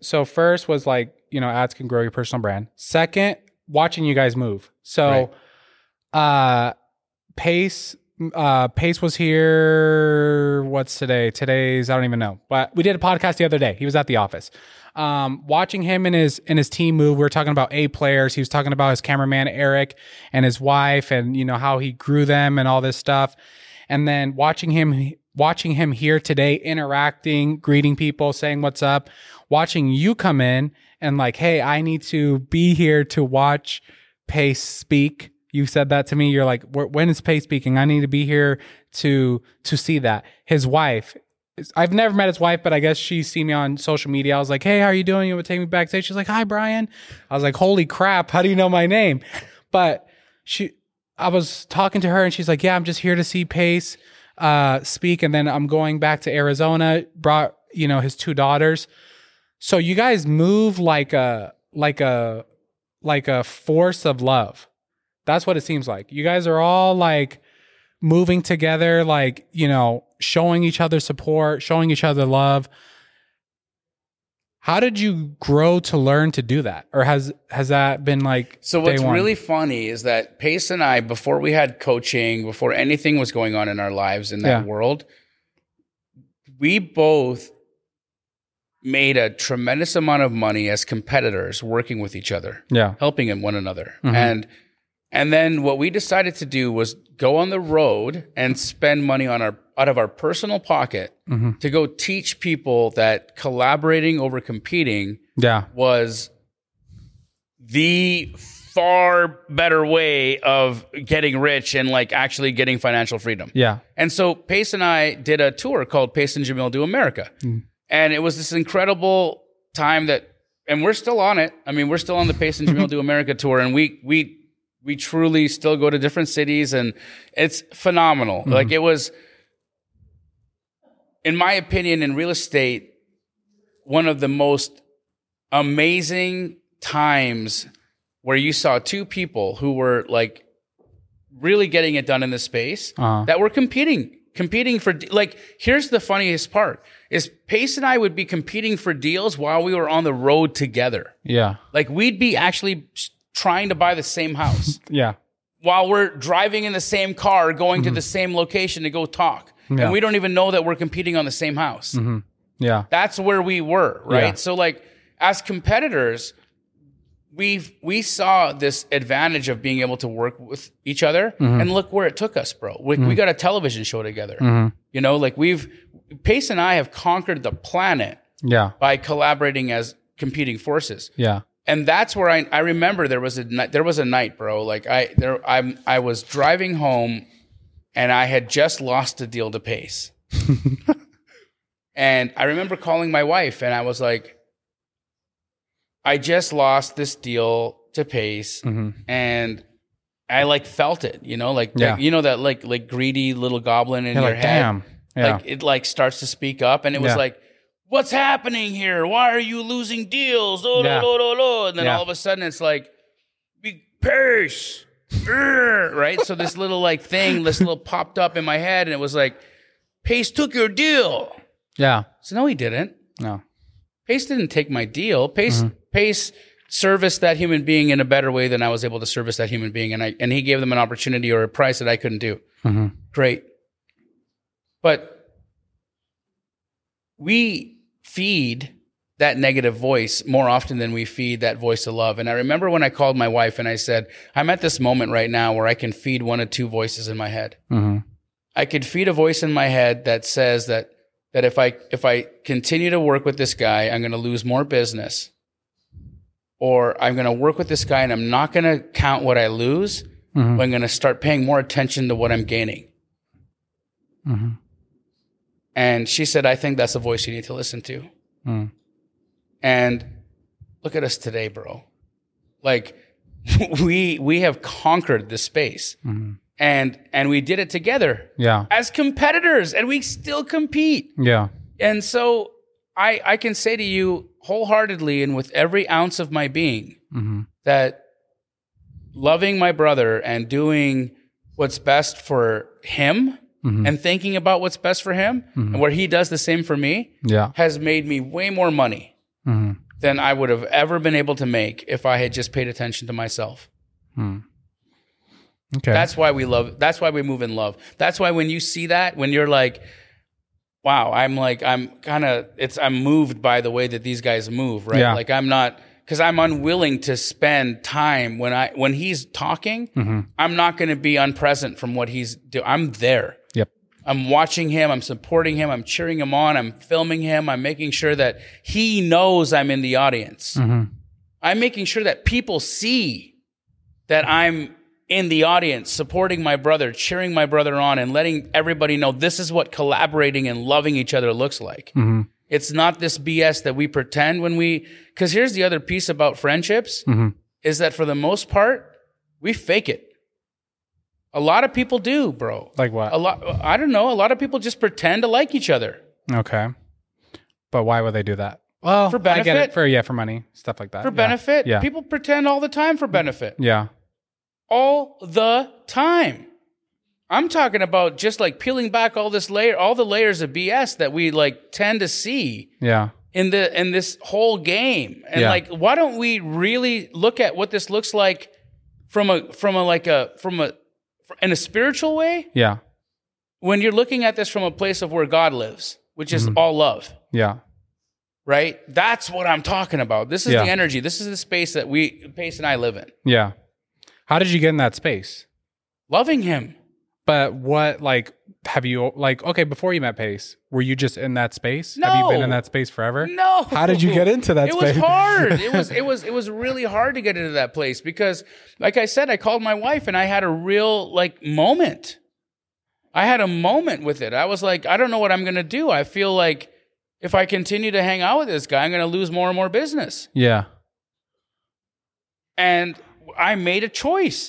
So first was like, you know, ads can grow your personal brand. Second, watching you guys move. So uh Pace uh Pace was here what's today? Today's I don't even know. But we did a podcast the other day. He was at the office. Um watching him and his and his team move. We are talking about A players. He was talking about his cameraman Eric and his wife and you know how he grew them and all this stuff. And then watching him watching him here today interacting, greeting people, saying what's up, watching you come in and like, hey, I need to be here to watch Pace speak. You said that to me. You're like, when is Pace speaking? I need to be here to to see that. His wife. I've never met his wife, but I guess she seen me on social media. I was like, "Hey, how are you doing?" You would take me backstage. She's like, "Hi, Ryan." I was like, "Holy crap! How do you know my name?" But she, I was talking to her, and she's like, "Yeah, I'm just here to see Pace uh, speak, and then I'm going back to Arizona." Brought you know his two daughters. So you guys move like a like a like a force of love. That's what it seems like. You guys are all like moving together, like, you know, showing each other support, showing each other love. How did you grow to learn to do that? Or has has that been like So what's really funny is that Pace and I before we had coaching, before anything was going on in our lives in that yeah. world, we both made a tremendous amount of money as competitors working with each other, yeah, helping one another, mm-hmm. and and then what we decided to do was go on the road and spend money on our out of our personal pocket mm-hmm. to go teach people that collaborating over competing, yeah, was the far better way of getting rich and like actually getting financial freedom. Yeah. And so Pace and I did a tour called Pace and Jamil Do America. Mm. And it was this incredible time that, and we're still on it. I mean, we're still on the Pace and Jamil Do America tour, and we we we truly still go to different cities, and it's phenomenal. Mm-hmm. Like it was, in my opinion, in real estate, one of the most amazing times where you saw two people who were like really getting it done in the space uh-huh. that were competing competing for like here's the funniest part is Pace and I would be competing for deals while we were on the road together. Yeah. Like we'd be actually trying to buy the same house. yeah. While we're driving in the same car going mm-hmm. to the same location to go talk. Yeah. And we don't even know that we're competing on the same house. Mm-hmm. Yeah. That's where we were, right? Yeah. So like as competitors, we we saw this advantage of being able to work with each other mm-hmm. and look where it took us bro we, mm-hmm. we got a television show together mm-hmm. you know like we've pace and i have conquered the planet yeah by collaborating as competing forces yeah and that's where i i remember there was a there was a night bro like i there I'm i was driving home and i had just lost a deal to pace and i remember calling my wife and i was like I just lost this deal to Pace, mm-hmm. and I like felt it. You know, like, yeah. like, you know that like like greedy little goblin in You're your like, head. Damn. Yeah. Like it like starts to speak up, and it was yeah. like, "What's happening here? Why are you losing deals?" Oh, yeah. lo, lo, lo, And then all of a sudden, it's like, Pace, right? so this little like thing, this little popped up in my head, and it was like, Pace took your deal. Yeah. So no, he didn't. No. Pace didn't take my deal. Pace mm-hmm. Pace serviced that human being in a better way than I was able to service that human being, and I and he gave them an opportunity or a price that I couldn't do. Mm-hmm. Great, but we feed that negative voice more often than we feed that voice of love. And I remember when I called my wife and I said, I'm at this moment right now where I can feed one of two voices in my head. Mm-hmm. I could feed a voice in my head that says that that if I if I continue to work with this guy, I'm going to lose more business or I'm going to work with this guy and I'm not going to count what I lose, mm-hmm. but I'm going to start paying more attention to what I'm gaining. Mm-hmm. And she said, I think that's a voice you need to listen to. Mm. And look at us today, bro. Like we we have conquered this space. Mm-hmm. And and we did it together. Yeah. As competitors and we still compete. Yeah. And so I I can say to you wholeheartedly and with every ounce of my being mm-hmm. that loving my brother and doing what's best for him mm-hmm. and thinking about what's best for him mm-hmm. and where he does the same for me yeah. has made me way more money hmm than I would have ever been able to make if I had just paid attention to myself. Okay. That's why we love. That's why we move in love. That's why when you see that, when you're like, "Wow," I'm like, I'm kind of, it's, I'm moved by the way that these guys move, right? Yeah. Like I'm not, because I'm unwilling to spend time when I when he's talking. Mm-hmm. I'm not going to be unpresent from what he's doing. I'm there. Yep. I'm watching him. I'm supporting him. I'm cheering him on. I'm filming him. I'm making sure that he knows I'm in the audience. Mm-hmm. I'm making sure that people see that I'm in the audience, supporting my brother, cheering my brother on, and letting everybody know this is what collaborating and loving each other looks like. Mm-hmm. It's not this BS that we pretend when we, because here's the other piece about friendships Mm-hmm. is that for the most part, we fake it. A lot of people do, bro. Like what? A lot, I don't know. A lot of people just pretend to like each other. Okay. But why would they do that? Well, For I get benefit? it. For yeah, for money, stuff like that. For Yeah. benefit. Yeah. People pretend all the time for benefit. Yeah. all the time. I'm talking about just like peeling back all this layer, all the layers of BS that we like tend to see Yeah. in the in this whole game. And Yeah. like, why don't we really look at what this looks like from a from a like a from a in a spiritual way? Yeah. When you're looking at this from a place of where God lives, which is Mm-hmm. all love. Yeah. Right? That's what I'm talking about. This is Yeah. the energy. This is the space that we Pace and I live in. Yeah. How did you get in that space? Loving him. But what like have you like okay before you met Pace were you just in that space? Have you been in that space forever? No. How did you get into that It space? was hard. It was it was it was really hard to get into that place because like I said I called my wife and I had a real like moment. I had a moment with it. I was like I don't know what I'm going to do. I feel like if I continue to hang out with this guy I'm going to lose more and more business. Yeah. And I made a choice.